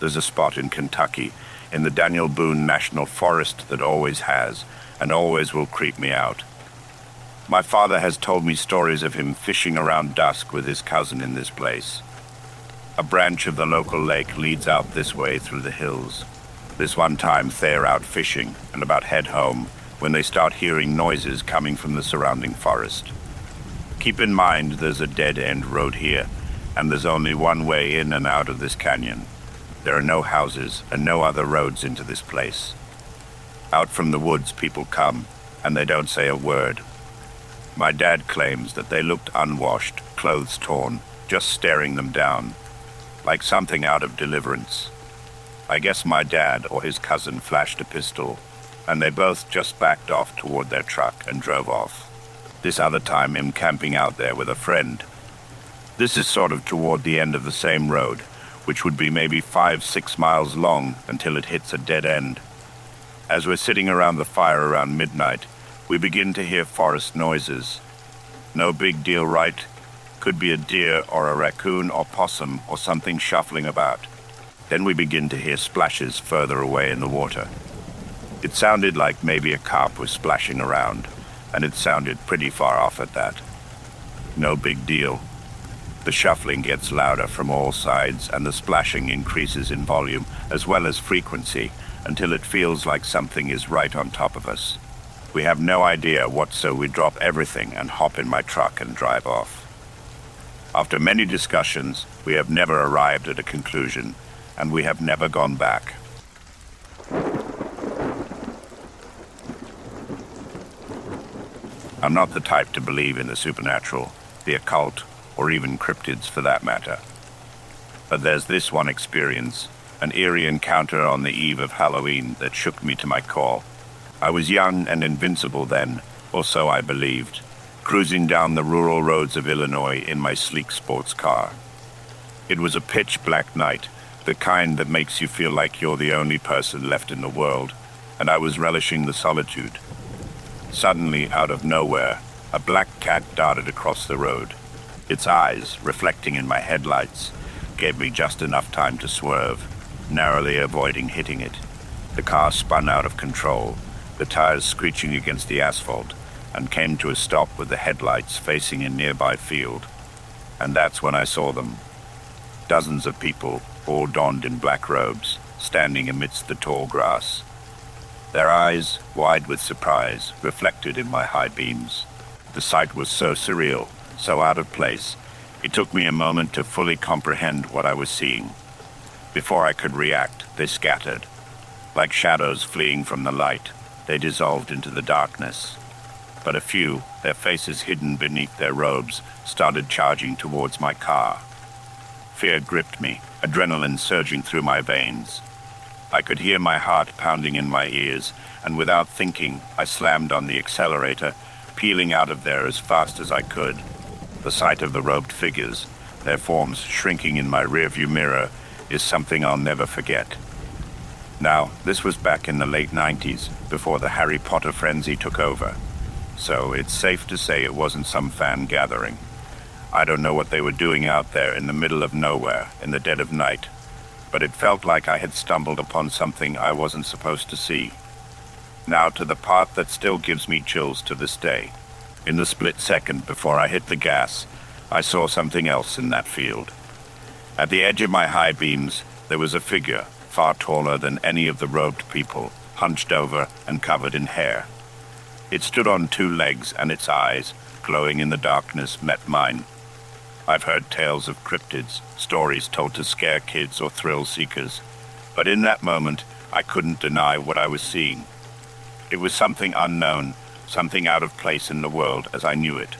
there's a spot in Kentucky, in the Daniel Boone National Forest, that always has, and always will creep me out. My father has told me stories of him fishing around dusk with his cousin in this place. A branch of the local lake leads out this way through the hills. This one time they're out fishing and about head home when they start hearing noises coming from the surrounding forest. Keep in mind there's a dead end road here, and there's only one way in and out of this canyon. There are no houses and no other roads into this place. Out from the woods people come, and they don't say a word. My dad claims that they looked unwashed, clothes torn, just staring them down, like something out of deliverance. I guess my dad or his cousin flashed a pistol, and they both just backed off toward their truck and drove off. This other time, him camping out there with a friend. This is sort of toward the end of the same road, which would be maybe five, six miles long until it hits a dead end. As we're sitting around the fire around midnight, we begin to hear forest noises. No big deal, right? Could be a deer or a raccoon or possum or something shuffling about. Then we begin to hear splashes further away in the water. It sounded like maybe a carp was splashing around, and it sounded pretty far off at that. No big deal. The shuffling gets louder from all sides, and the splashing increases in volume as well as frequency until it feels like something is right on top of us. We have no idea what, so we drop everything and hop in my truck and drive off. After many discussions, we have never arrived at a conclusion, and we have never gone back. I'm not the type to believe in the supernatural, the occult, or even cryptids for that matter. But there's this one experience, an eerie encounter on the eve of Halloween that shook me to my core. I was young and invincible then, or so I believed, cruising down the rural roads of Illinois in my sleek sports car. It was a pitch black night, the kind that makes you feel like you're the only person left in the world, and I was relishing the solitude. Suddenly, out of nowhere, a black cat darted across the road. Its eyes, reflecting in my headlights, gave me just enough time to swerve, narrowly avoiding hitting it. The car spun out of control, the tires screeching against the asphalt, and came to a stop with the headlights facing a nearby field. And that's when I saw them. Dozens of people, all donned in black robes, standing amidst the tall grass. Their eyes, wide with surprise, reflected in my high beams. The sight was so surreal, so out of place, it took me a moment to fully comprehend what I was seeing. Before I could react, they scattered. Like shadows fleeing from the light, they dissolved into the darkness. But a few, their faces hidden beneath their robes, started charging towards my car. Fear gripped me, adrenaline surging through my veins. I could hear my heart pounding in my ears, and without thinking, I slammed on the accelerator, peeling out of there as fast as I could. The sight of the robed figures, their forms shrinking in my rearview mirror, is something I'll never forget. Now, this was back in the late 90s, before the Harry Potter frenzy took over. So it's safe to say it wasn't some fan gathering. I don't know what they were doing out there in the middle of nowhere, in the dead of night, but it felt like I had stumbled upon something I wasn't supposed to see. Now to the part that still gives me chills to this day. In the split second before I hit the gas, I saw something else in that field. At the edge of my high beams, there was a figure far taller than any of the robed people, hunched over and covered in hair. It stood on two legs, and its eyes, glowing in the darkness, met mine. I've heard tales of cryptids, stories told to scare kids or thrill seekers, but in that moment, I couldn't deny what I was seeing. It was something unknown, something out of place in the world as I knew it.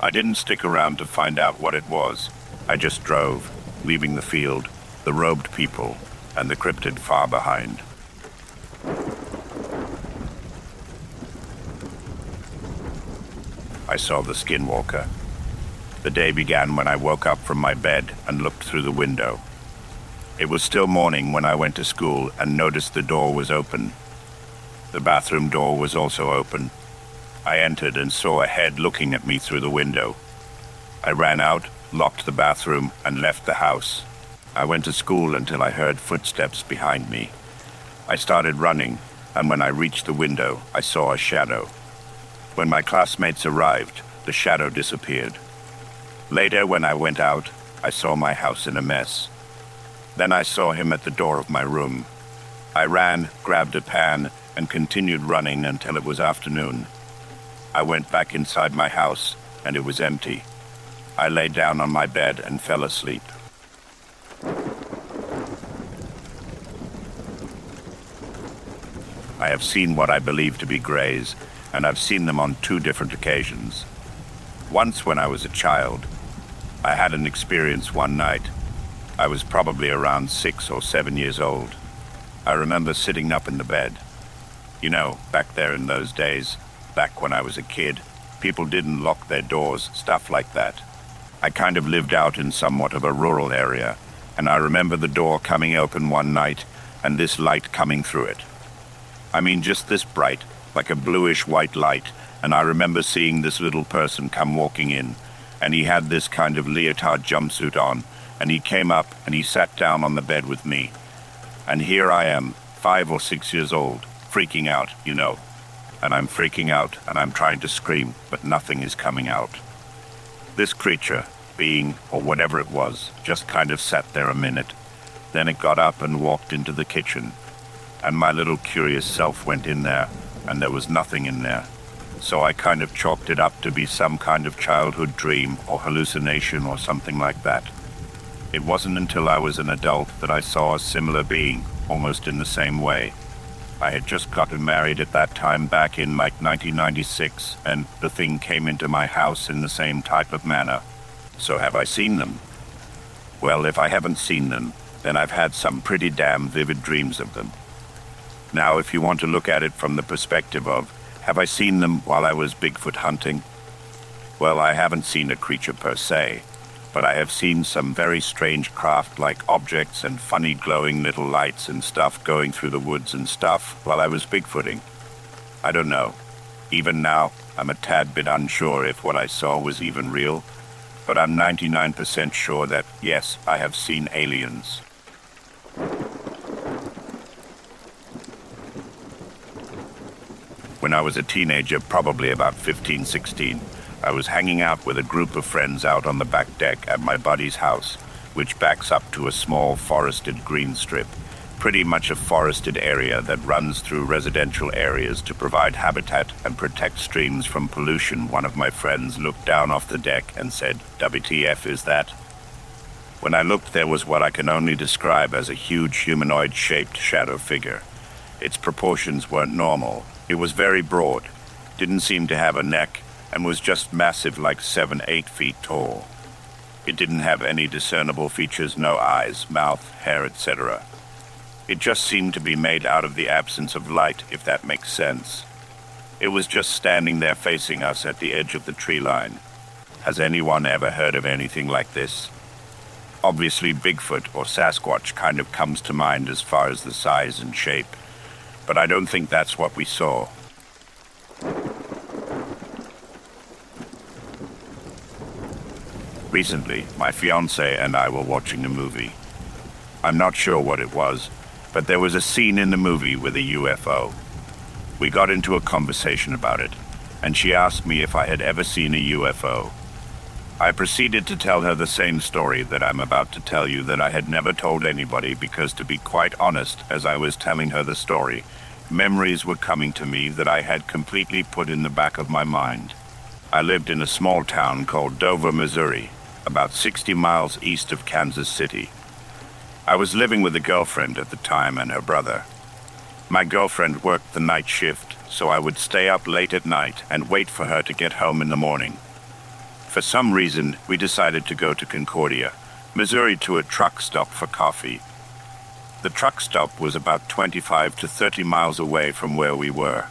I didn't stick around to find out what it was. I just drove, leaving the field, the robed people, and the cryptid far behind. I saw the skinwalker. The day began when I woke up from my bed and looked through the window. It was still morning when I went to school and noticed the door was open. The bathroom door was also open, I entered and saw a head looking at me through the window. I ran out, locked the bathroom, and left the house. I went to school until I heard footsteps behind me. I started running, and when I reached the window, I saw a shadow. When my classmates arrived, the shadow disappeared. Later, when I went out, I saw my house in a mess. Then I saw him at the door of my room. I ran, grabbed a pan, and continued running until it was afternoon. I went back inside my house, and it was empty. I lay down on my bed and fell asleep. I have seen what I believe to be greys, and I've seen them on two different occasions. Once when I was a child, I had an experience one night. I was probably around six or seven years old. I remember sitting up in the bed. You know, back there in those days, back when I was a kid, people didn't lock their doors, stuff like that. I kind of lived out in somewhat of a rural area, and I remember the door coming open one night and this light coming through it. I mean, just this bright, like a bluish white light, and I remember seeing this little person come walking in, and he had this kind of leotard jumpsuit on, and he came up and he sat down on the bed with me. And here I am, five or six years old, freaking out, you know. And I'm freaking out, and I'm trying to scream, but nothing is coming out. This creature, being, or whatever it was, just kind of sat there a minute. Then it got up and walked into the kitchen, and my little curious self went in there, and there was nothing in there. So I kind of chalked it up to be some kind of childhood dream or hallucination or something like that. It wasn't until I was an adult that I saw a similar being, almost in the same way. I had just gotten married at that time back in like 1996, and the thing came into my house in the same type of manner. So have I seen them? Well, if I haven't seen them, then I've had some pretty damn vivid dreams of them. Now, if you want to look at it from the perspective of, have I seen them while I was Bigfoot hunting? Well, I haven't seen a creature per se, but I have seen some very strange craft like objects and funny glowing little lights and stuff going through the woods and stuff while I was Bigfooting. I don't know. Even now, I'm a tad bit unsure if what I saw was even real, but I'm 99% sure that, yes, I have seen aliens. When I was a teenager, probably about 15, 16, I was hanging out with a group of friends out on the back deck at my buddy's house, which backs up to a small forested green strip, pretty much a forested area that runs through residential areas to provide habitat and protect streams from pollution. One of my friends looked down off the deck and said, WTF is that? When I looked, there was what I can only describe as a huge humanoid shaped shadow figure. Its proportions weren't normal, it was very broad, didn't seem to have a neck, and was just massive like seven, eight feet tall. It didn't have any discernible features, no eyes, mouth, hair, etc. It just seemed to be made out of the absence of light, if that makes sense. It was just standing there facing us at the edge of the tree line. Has anyone ever heard of anything like this? Obviously, Bigfoot or Sasquatch kind of comes to mind as far as the size and shape but I don't think that's what we saw. Recently, my fiance and I were watching a movie. I'm not sure what it was, but there was a scene in the movie with a UFO. We got into a conversation about it, and she asked me if I had ever seen a UFO. I proceeded to tell her the same story that I'm about to tell you that I had never told anybody because, to be quite honest, as I was telling her the story, memories were coming to me that I had completely put in the back of my mind. I lived in a small town called Dover, Missouri, about 60 miles east of Kansas City. I was living with a girlfriend at the time and her brother. My girlfriend worked the night shift, so I would stay up late at night and wait for her to get home in the morning. For some reason, we decided to go to Concordia, Missouri to a truck stop for coffee. The truck stop was about 25 to 30 miles away from where we were.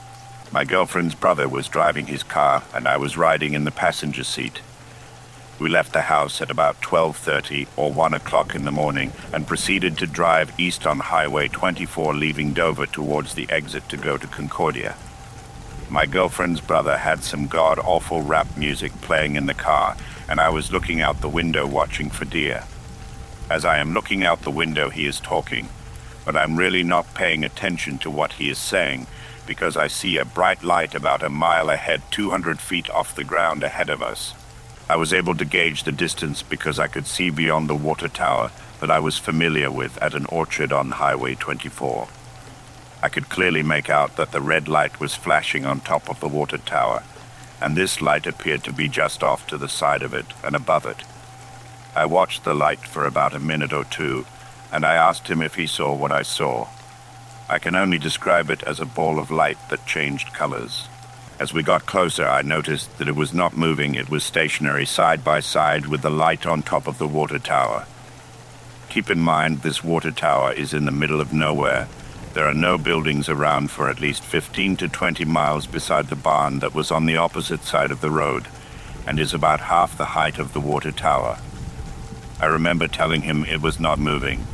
My girlfriend's brother was driving his car and I was riding in the passenger seat. We left the house at about 12:30 or 1 o'clock in the morning and proceeded to drive east on Highway 24 leaving Dover towards the exit to go to Concordia. My girlfriend's brother had some god awful rap music playing in the car, and I was looking out the window watching for deer. As I am looking out the window, he is talking, but I'm really not paying attention to what he is saying because I see a bright light about a mile ahead, 200 feet off the ground ahead of us. I was able to gauge the distance because I could see beyond the water tower that I was familiar with at an orchard on Highway 24. I could clearly make out that the red light was flashing on top of the water tower, and this light appeared to be just off to the side of it and above it. I watched the light for about a minute or two, and I asked him if he saw what I saw. I can only describe it as a ball of light that changed colors. As we got closer, I noticed that it was not moving, it was stationary side by side with the light on top of the water tower. Keep in mind, this water tower is in the middle of nowhere. There are no buildings around for at least 15 to 20 miles beside the barn that was on the opposite side of the road and is about half the height of the water tower. I remember telling him it was not moving.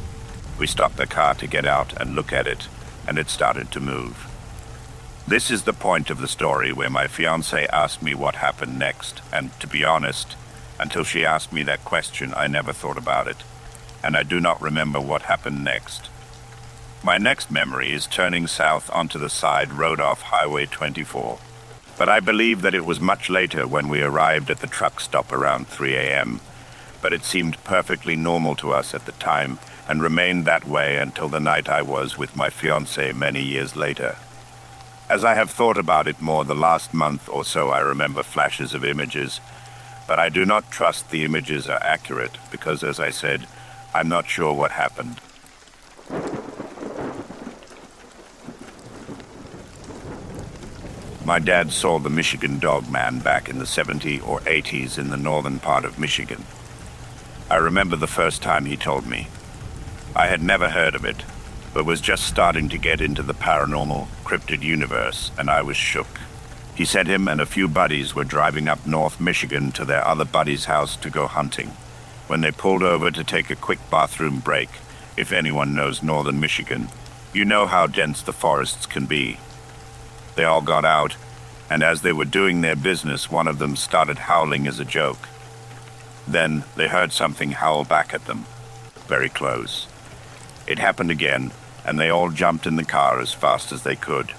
We stopped the car to get out and look at it and it started to move. This is the point of the story where my fiancée asked me what happened next, and to be honest, until she asked me that question, I never thought about it, and I do not remember what happened next. My next memory is turning south onto the side road off Highway 24, but I believe that it was much later when we arrived at the truck stop around 3 a.m., but it seemed perfectly normal to us at the time and remained that way until the night I was with my fiancée many years later. As I have thought about it more the last month or so, I remember flashes of images, but I do not trust the images are accurate because, as I said, I'm not sure what happened. My dad saw the Michigan Dog Man back in the 70s or 80s in the northern part of Michigan. I remember the first time he told me. I had never heard of it, but was just starting to get into the paranormal cryptid universe, and I was shook. He said him and a few buddies were driving up North Michigan to their other buddy's house to go hunting. When they pulled over to take a quick bathroom break, if anyone knows northern Michigan, you know how dense the forests can be. They all got out, and as they were doing their business, one of them started howling as a joke. Then they heard something howl back at them, very close. It happened again, and they all jumped in the car as fast as they could.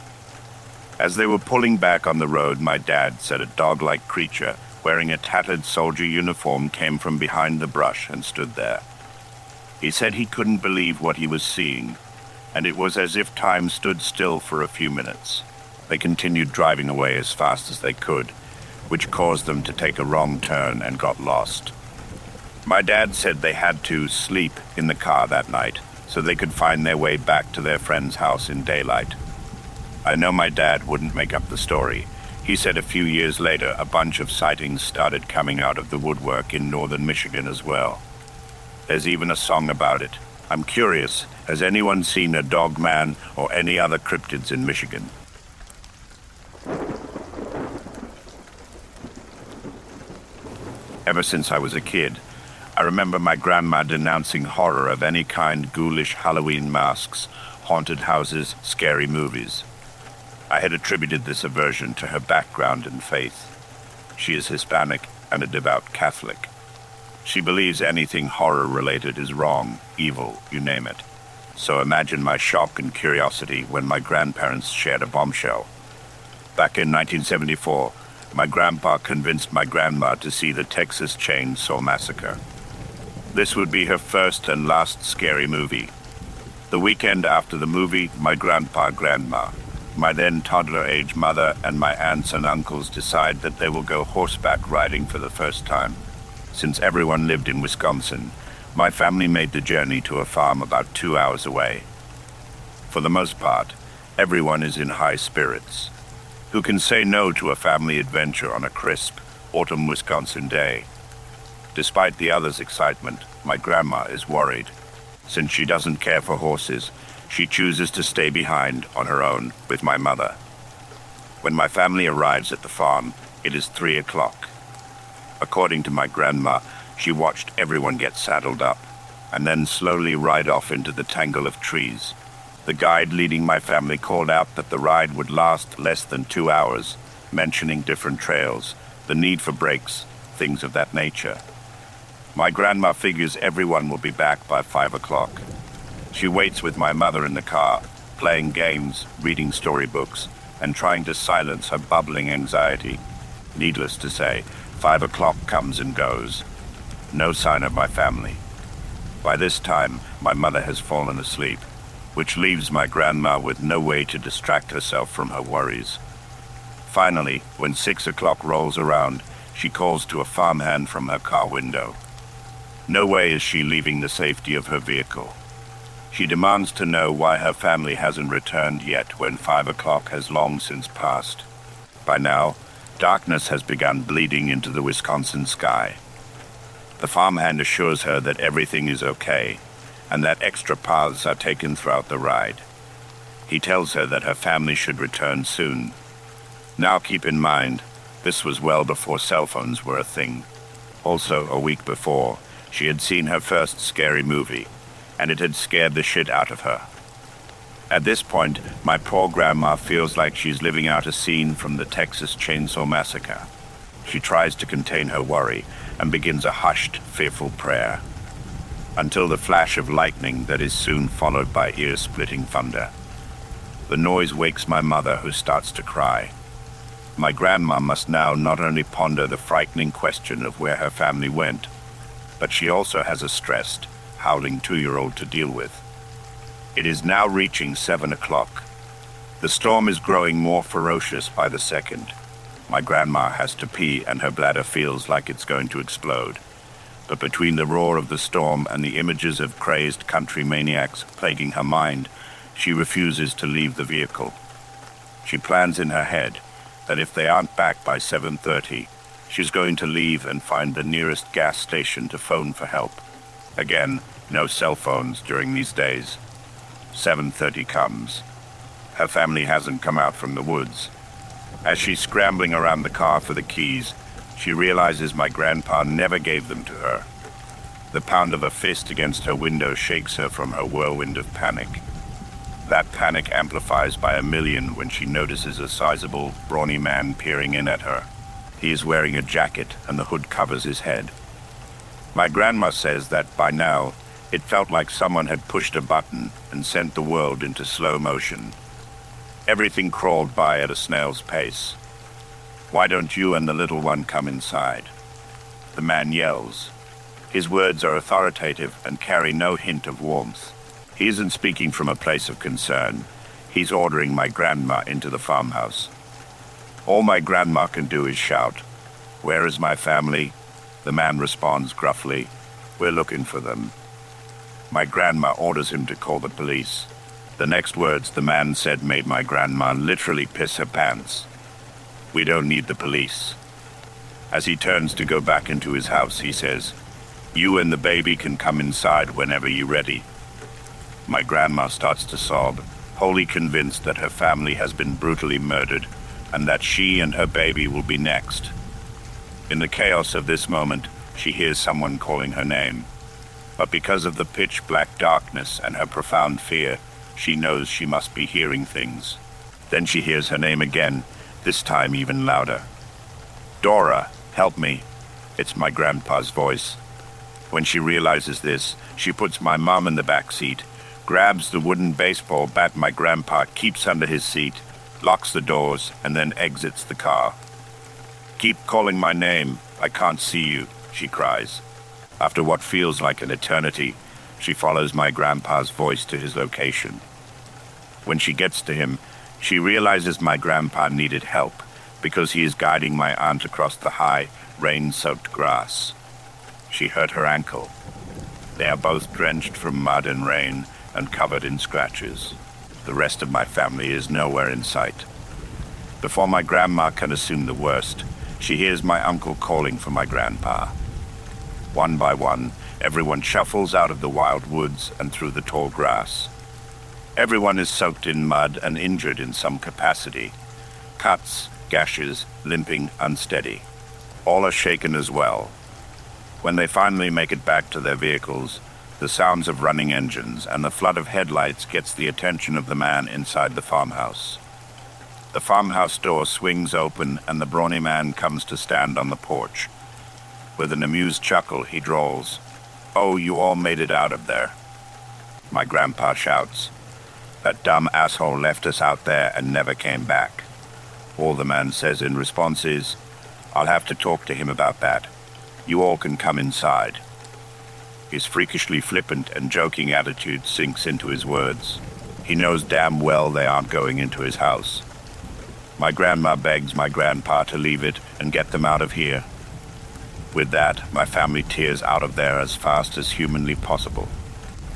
As they were pulling back on the road, my dad said a dog like creature wearing a tattered soldier uniform came from behind the brush and stood there. He said he couldn't believe what he was seeing, and it was as if time stood still for a few minutes. They continued driving away as fast as they could, which caused them to take a wrong turn and got lost. My dad said they had to sleep in the car that night so they could find their way back to their friend's house in daylight. I know my dad wouldn't make up the story. He said a few years later a bunch of sightings started coming out of the woodwork in northern Michigan as well. There's even a song about it. I'm curious, has anyone seen a dog man or any other cryptids in Michigan? Ever since I was a kid, I remember my grandma denouncing horror of any kind ghoulish Halloween masks, haunted houses, scary movies. I had attributed this aversion to her background and faith. She is Hispanic and a devout Catholic. She believes anything horror related is wrong, evil, you name it. So imagine my shock and curiosity when my grandparents shared a bombshell. Back in 1974, my grandpa convinced my grandma to see the Texas Chainsaw Massacre. This would be her first and last scary movie. The weekend after the movie, my grandpa, grandma, my then toddler age mother, and my aunts and uncles decide that they will go horseback riding for the first time. Since everyone lived in Wisconsin, my family made the journey to a farm about two hours away. For the most part, everyone is in high spirits. Who can say no to a family adventure on a crisp, autumn Wisconsin day? Despite the others' excitement, my grandma is worried. Since she doesn't care for horses, she chooses to stay behind on her own with my mother. When my family arrives at the farm, it is three o'clock. According to my grandma, she watched everyone get saddled up and then slowly ride off into the tangle of trees. The guide leading my family called out that the ride would last less than two hours, mentioning different trails, the need for breaks, things of that nature. My grandma figures everyone will be back by five o'clock. She waits with my mother in the car, playing games, reading storybooks, and trying to silence her bubbling anxiety. Needless to say, five o'clock comes and goes. No sign of my family. By this time, my mother has fallen asleep, which leaves my grandma with no way to distract herself from her worries. Finally, when six o'clock rolls around, she calls to a farmhand from her car window. No way is she leaving the safety of her vehicle. She demands to know why her family hasn't returned yet when five o'clock has long since passed. By now, darkness has begun bleeding into the Wisconsin sky. The farmhand assures her that everything is okay and that extra paths are taken throughout the ride. He tells her that her family should return soon. Now keep in mind, this was well before cell phones were a thing. Also, a week before, she had seen her first scary movie, and it had scared the shit out of her. At this point, my poor grandma feels like she's living out a scene from the Texas Chainsaw Massacre. She tries to contain her worry and begins a hushed, fearful prayer. Until the flash of lightning that is soon followed by ear splitting thunder. The noise wakes my mother, who starts to cry. My grandma must now not only ponder the frightening question of where her family went, but she also has a stressed, howling two year old to deal with. It is now reaching seven o'clock. The storm is growing more ferocious by the second. My grandma has to pee and her bladder feels like it's going to explode. But between the roar of the storm and the images of crazed country maniacs plaguing her mind, she refuses to leave the vehicle. She plans in her head that if they aren't back by 7:30, she's going to leave and find the nearest gas station to phone for help. Again, no cell phones during these days. 7:30 comes. Her family hasn't come out from the woods. As she's scrambling around the car for the keys, she realizes my grandpa never gave them to her. The pound of a fist against her window shakes her from her whirlwind of panic. That panic amplifies by a million when she notices a sizable, brawny man peering in at her. He is wearing a jacket and the hood covers his head. My grandma says that by now, it felt like someone had pushed a button and sent the world into slow motion. Everything crawled by at a snail's pace. Why don't you and the little one come inside? The man yells. His words are authoritative and carry no hint of warmth. He isn't speaking from a place of concern. He's ordering my grandma into the farmhouse. All my grandma can do is shout, Where is my family? The man responds gruffly, We're looking for them. My grandma orders him to call the police. The next words the man said made my grandma literally piss her pants. We don't need the police. As he turns to go back into his house, he says, You and the baby can come inside whenever you're ready. My grandma starts to sob, wholly convinced that her family has been brutally murdered and that she and her baby will be next. In the chaos of this moment, she hears someone calling her name. But because of the pitch black darkness and her profound fear, she knows she must be hearing things. Then she hears her name again, this time even louder. Dora, help me. It's my grandpa's voice. When she realizes this, she puts my mom in the back seat grabs the wooden baseball bat my grandpa keeps under his seat, locks the doors, and then exits the car. Keep calling my name. I can't see you, she cries. After what feels like an eternity, she follows my grandpa's voice to his location. When she gets to him, she realizes my grandpa needed help because he is guiding my aunt across the high, rain soaked grass. She hurt her ankle. They are both drenched from mud and rain and covered in scratches. The rest of my family is nowhere in sight. Before my grandma can assume the worst, she hears my uncle calling for my grandpa. One by one, everyone shuffles out of the wild woods and through the tall grass. Everyone is soaked in mud and injured in some capacity. Cuts, gashes, limping, unsteady. All are shaken as well. When they finally make it back to their vehicles, the sounds of running engines and the flood of headlights gets the attention of the man inside the farmhouse. The farmhouse door swings open and the brawny man comes to stand on the porch. With an amused chuckle, he drawls, Oh, you all made it out of there. My grandpa shouts, That dumb asshole left us out there and never came back. All the man says in response is, I'll have to talk to him about that. You all can come inside. His freakishly flippant and joking attitude sinks into his words. He knows damn well they aren't going into his house. My grandma begs my grandpa to leave it and get them out of here. With that, my family tears out of there as fast as humanly possible.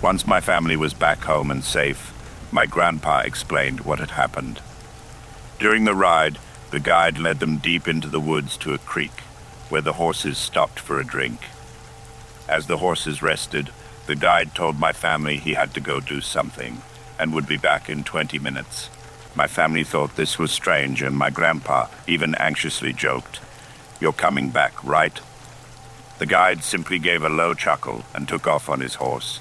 Once my family was back home and safe, my grandpa explained what had happened. During the ride, the guide led them deep into the woods to a creek, where the horses stopped for a drink. As the horses rested, the guide told my family he had to go do something and would be back in 20 minutes. My family thought this was strange, and my grandpa even anxiously joked, You're coming back, right? The guide simply gave a low chuckle and took off on his horse.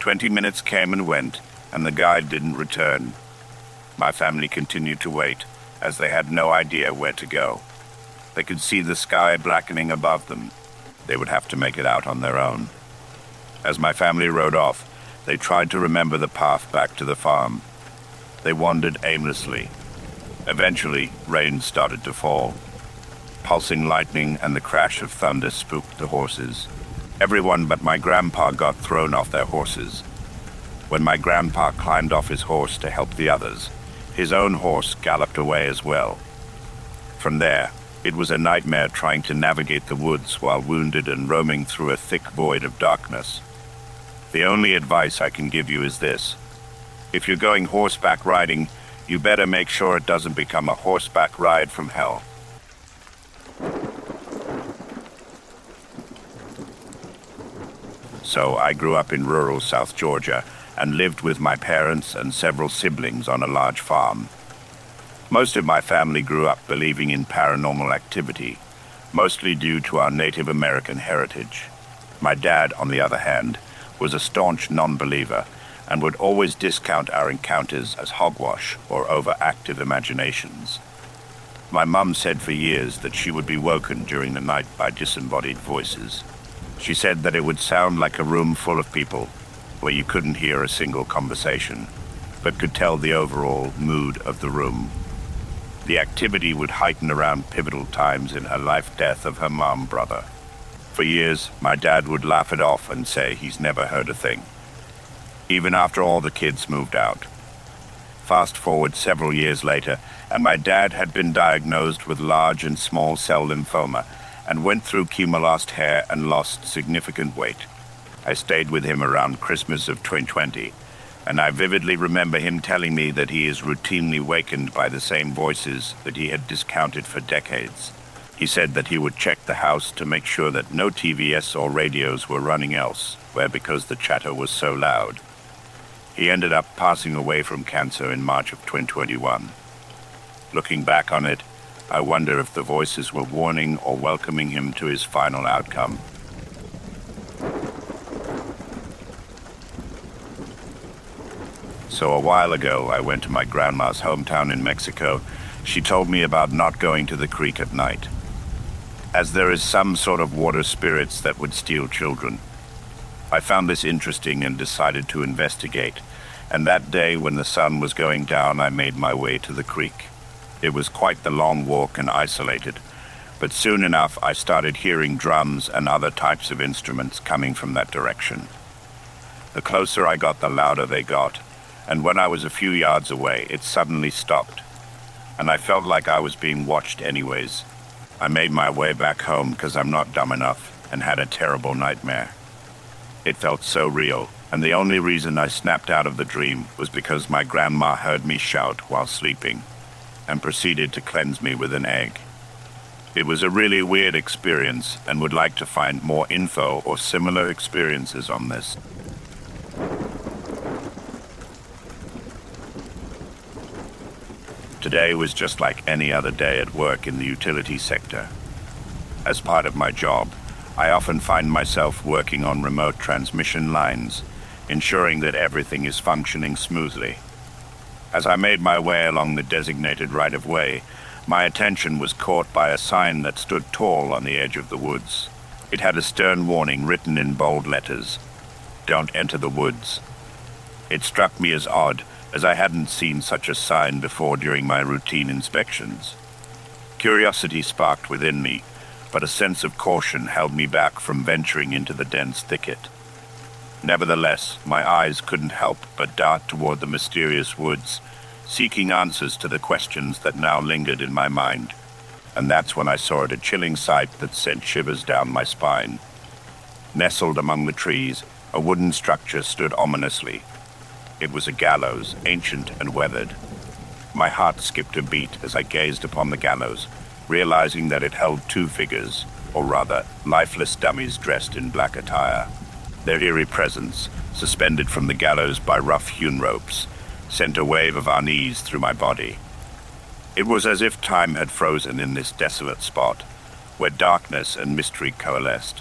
Twenty minutes came and went, and the guide didn't return. My family continued to wait, as they had no idea where to go. They could see the sky blackening above them. They would have to make it out on their own. As my family rode off, they tried to remember the path back to the farm. They wandered aimlessly. Eventually, rain started to fall. Pulsing lightning and the crash of thunder spooked the horses. Everyone but my grandpa got thrown off their horses. When my grandpa climbed off his horse to help the others, his own horse galloped away as well. From there, it was a nightmare trying to navigate the woods while wounded and roaming through a thick void of darkness. The only advice I can give you is this. If you're going horseback riding, you better make sure it doesn't become a horseback ride from hell. So I grew up in rural South Georgia and lived with my parents and several siblings on a large farm. Most of my family grew up believing in paranormal activity, mostly due to our Native American heritage. My dad, on the other hand, was a staunch non-believer and would always discount our encounters as hogwash or overactive imaginations. My mum said for years that she would be woken during the night by disembodied voices. She said that it would sound like a room full of people, where you couldn't hear a single conversation, but could tell the overall mood of the room. The activity would heighten around pivotal times in her life death of her mom brother. For years, my dad would laugh it off and say he's never heard a thing, even after all the kids moved out. Fast forward several years later, and my dad had been diagnosed with large and small cell lymphoma and went through chemo lost hair and lost significant weight. I stayed with him around Christmas of 2020, and I vividly remember him telling me that he is routinely wakened by the same voices that he had discounted for decades. He said that he would check the house to make sure that no TVS or radios were running elsewhere because the chatter was so loud. He ended up passing away from cancer in March of 2021. Looking back on it, I wonder if the voices were warning or welcoming him to his final outcome. So a while ago, I went to my grandma's hometown in Mexico. She told me about not going to the creek at night, as there is some sort of water spirits that would steal children. I found this interesting and decided to investigate, and that day when the sun was going down, I made my way to the creek. It was quite the long walk and isolated, but soon enough I started hearing drums and other types of instruments coming from that direction. The closer I got, the louder they got, and when I was a few yards away, it suddenly stopped, and I felt like I was being watched anyways. I made my way back home because I'm not dumb enough and had a terrible nightmare. It felt so real, and the only reason I snapped out of the dream was because my grandma heard me shout while sleeping and proceeded to cleanse me with an egg. It was a really weird experience and would like to find more info or similar experiences on this. Today was just like any other day at work in the utility sector. As part of my job, I often find myself working on remote transmission lines, ensuring that everything is functioning smoothly. As I made my way along the designated right of way, my attention was caught by a sign that stood tall on the edge of the woods. It had a stern warning written in bold letters Don't enter the woods. It struck me as odd, as I hadn't seen such a sign before during my routine inspections. Curiosity sparked within me, but a sense of caution held me back from venturing into the dense thicket. Nevertheless, my eyes couldn't help but dart toward the mysterious woods, seeking answers to the questions that now lingered in my mind. And that's when I saw it a chilling sight that sent shivers down my spine. Nestled among the trees, a wooden structure stood ominously. It was a gallows, ancient and weathered. My heart skipped a beat as I gazed upon the gallows, realizing that it held two figures, or rather, lifeless dummies dressed in black attire. Their eerie presence, suspended from the gallows by rough hewn ropes, sent a wave of unease through my body. It was as if time had frozen in this desolate spot, where darkness and mystery coalesced.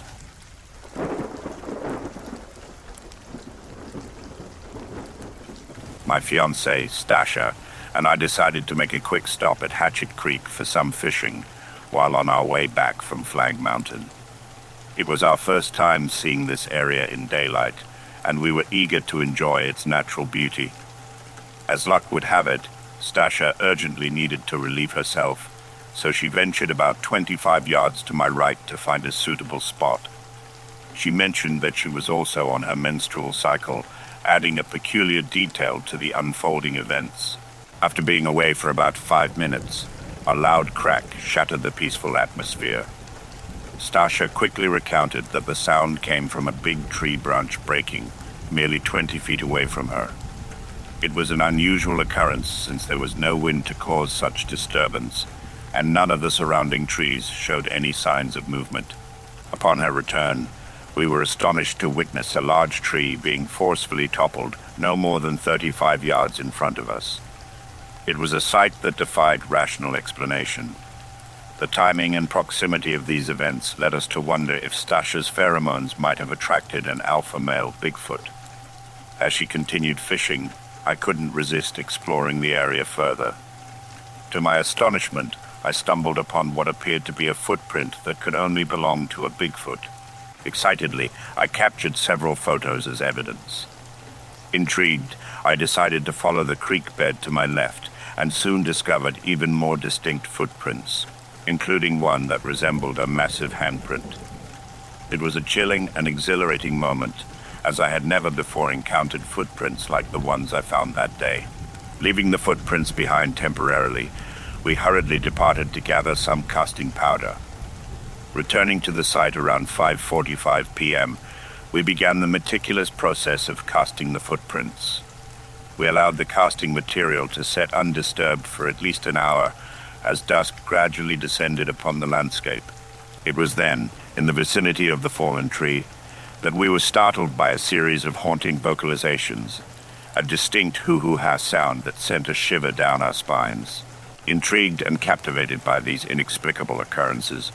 My fiancée, Stasha, and I decided to make a quick stop at Hatchet Creek for some fishing while on our way back from Flagg Mountain. It was our first time seeing this area in daylight, and we were eager to enjoy its natural beauty. As luck would have it, Stasha urgently needed to relieve herself, so she ventured about 25 yards to my right to find a suitable spot. She mentioned that she was also on her menstrual cycle, adding a peculiar detail to the unfolding events. After being away for about five minutes, a loud crack shattered the peaceful atmosphere. Stasha quickly recounted that the sound came from a big tree branch breaking, merely 20 feet away from her. It was an unusual occurrence since there was no wind to cause such disturbance, and none of the surrounding trees showed any signs of movement. Upon her return, we were astonished to witness a large tree being forcefully toppled no more than 35 yards in front of us. It was a sight that defied rational explanation. The timing and proximity of these events led us to wonder if Stasha's pheromones might have attracted an alpha male Bigfoot. As she continued fishing, I couldn't resist exploring the area further. To my astonishment, I stumbled upon what appeared to be a footprint that could only belong to a Bigfoot. Excitedly, I captured several photos as evidence. Intrigued, I decided to follow the creek bed to my left and soon discovered even more distinct footprints including one that resembled a massive handprint. It was a chilling and exhilarating moment, as I had never before encountered footprints like the ones I found that day. Leaving the footprints behind temporarily, we hurriedly departed to gather some casting powder. Returning to the site around 5:45 p.m., we began the meticulous process of casting the footprints. We allowed the casting material to set undisturbed for at least an hour as dusk gradually descended upon the landscape. It was then, in the vicinity of the fallen tree, that we were startled by a series of haunting vocalizations, a distinct hoo-hoo-ha sound that sent a shiver down our spines. Intrigued and captivated by these inexplicable occurrences,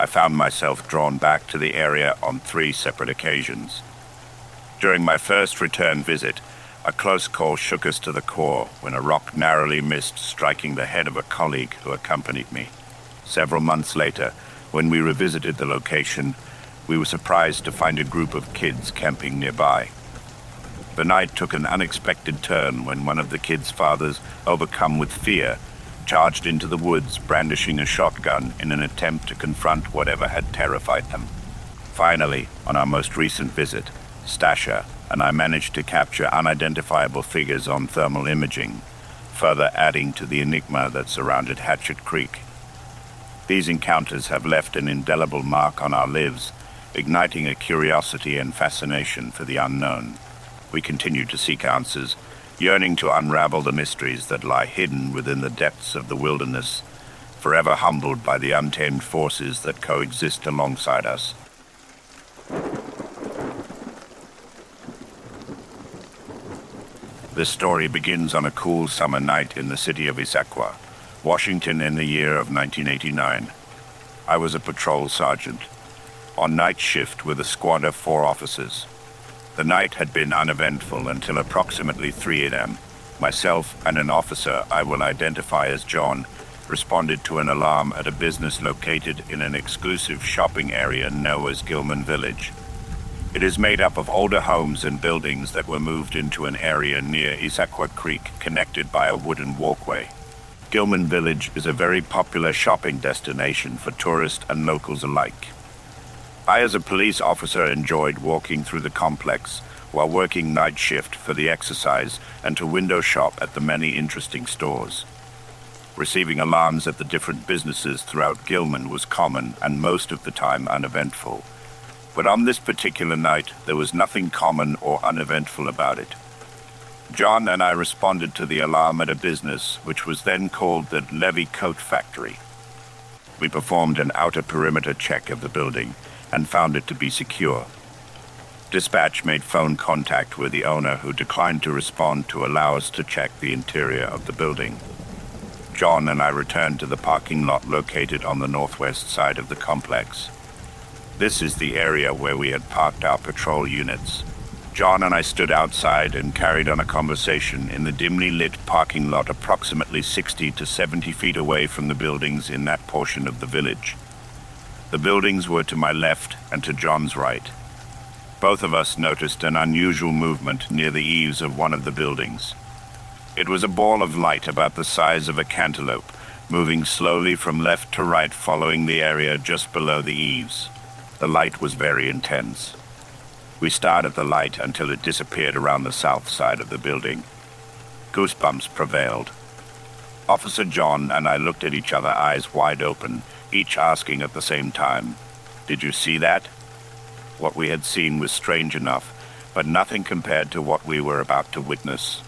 I found myself drawn back to the area on three separate occasions. During my first return visit, a close call shook us to the core when a rock narrowly missed striking the head of a colleague who accompanied me. Several months later, when we revisited the location, we were surprised to find a group of kids camping nearby. The night took an unexpected turn when one of the kids' fathers, overcome with fear, charged into the woods brandishing a shotgun in an attempt to confront whatever had terrified them. Finally, on our most recent visit, Stasha, and I managed to capture unidentifiable figures on thermal imaging, further adding to the enigma that surrounded Hatchet Creek. These encounters have left an indelible mark on our lives, igniting a curiosity and fascination for the unknown. We continue to seek answers, yearning to unravel the mysteries that lie hidden within the depths of the wilderness, forever humbled by the untamed forces that coexist alongside us. This story begins on a cool summer night in the city of Issaquah, Washington in the year of 1989. I was a patrol sergeant, on night shift with a squad of four officers. The night had been uneventful until approximately 3 a.m. Myself and an officer I will identify as John responded to an alarm at a business located in an exclusive shopping area known as Gilman Village. It is made up of older homes and buildings that were moved into an area near Issaquah Creek connected by a wooden walkway. Gilman Village is a very popular shopping destination for tourists and locals alike. I, as a police officer, enjoyed walking through the complex while working night shift for the exercise and to window shop at the many interesting stores. Receiving alarms at the different businesses throughout Gilman was common and most of the time uneventful. But on this particular night, there was nothing common or uneventful about it. John and I responded to the alarm at a business which was then called the Levy Coat Factory. We performed an outer perimeter check of the building and found it to be secure. Dispatch made phone contact with the owner who declined to respond to allow us to check the interior of the building. John and I returned to the parking lot located on the northwest side of the complex. This is the area where we had parked our patrol units. John and I stood outside and carried on a conversation in the dimly lit parking lot approximately 60 to 70 feet away from the buildings in that portion of the village. The buildings were to my left and to John's right. Both of us noticed an unusual movement near the eaves of one of the buildings. It was a ball of light about the size of a cantaloupe, moving slowly from left to right following the area just below the eaves. The light was very intense. We stared at the light until it disappeared around the south side of the building. Goosebumps prevailed. Officer John and I looked at each other, eyes wide open, each asking at the same time, Did you see that? What we had seen was strange enough, but nothing compared to what we were about to witness.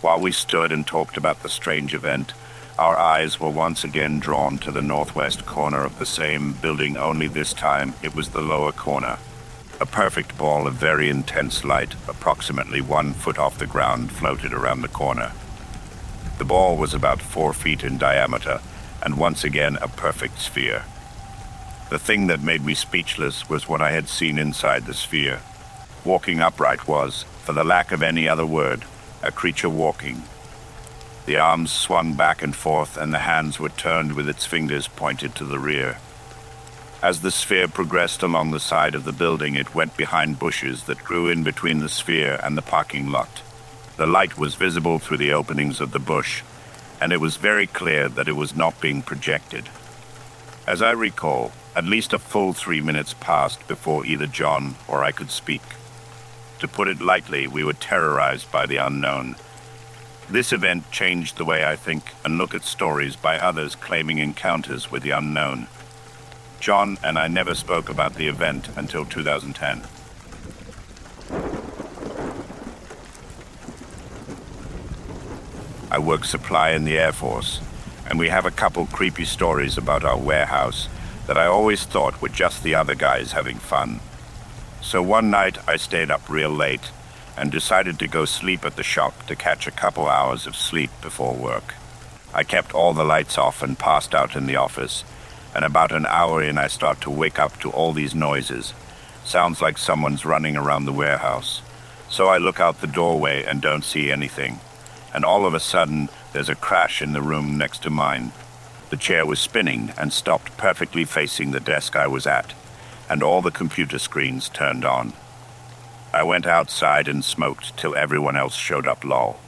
While we stood and talked about the strange event, our eyes were once again drawn to the northwest corner of the same building, only this time it was the lower corner. A perfect ball of very intense light, approximately one foot off the ground, floated around the corner. The ball was about four feet in diameter, and once again a perfect sphere. The thing that made me speechless was what I had seen inside the sphere. Walking upright was, for the lack of any other word, a creature walking. The arms swung back and forth, and the hands were turned with its fingers pointed to the rear. As the sphere progressed along the side of the building, it went behind bushes that grew in between the sphere and the parking lot. The light was visible through the openings of the bush, and it was very clear that it was not being projected. As I recall, at least a full three minutes passed before either John or I could speak. To put it lightly, we were terrorized by the unknown. This event changed the way I think and look at stories by others claiming encounters with the unknown. John and I never spoke about the event until 2010. Work supply in the Air Force, and we have a couple creepy stories about our warehouse that I always thought were just the other guys having fun. So one night I stayed up real late and decided to go sleep at the shop to catch a couple hours of sleep before work. I kept all the lights off and passed out in the office, and about an hour in I start to wake up to all these noises. Sounds like someone's running around the warehouse. So I look out the doorway and don't see anything. And all of a sudden, there's a crash in the room next to mine. The chair was spinning and stopped perfectly facing the desk I was at and all the computer screens turned on. I went outside and smoked till everyone else showed up lol.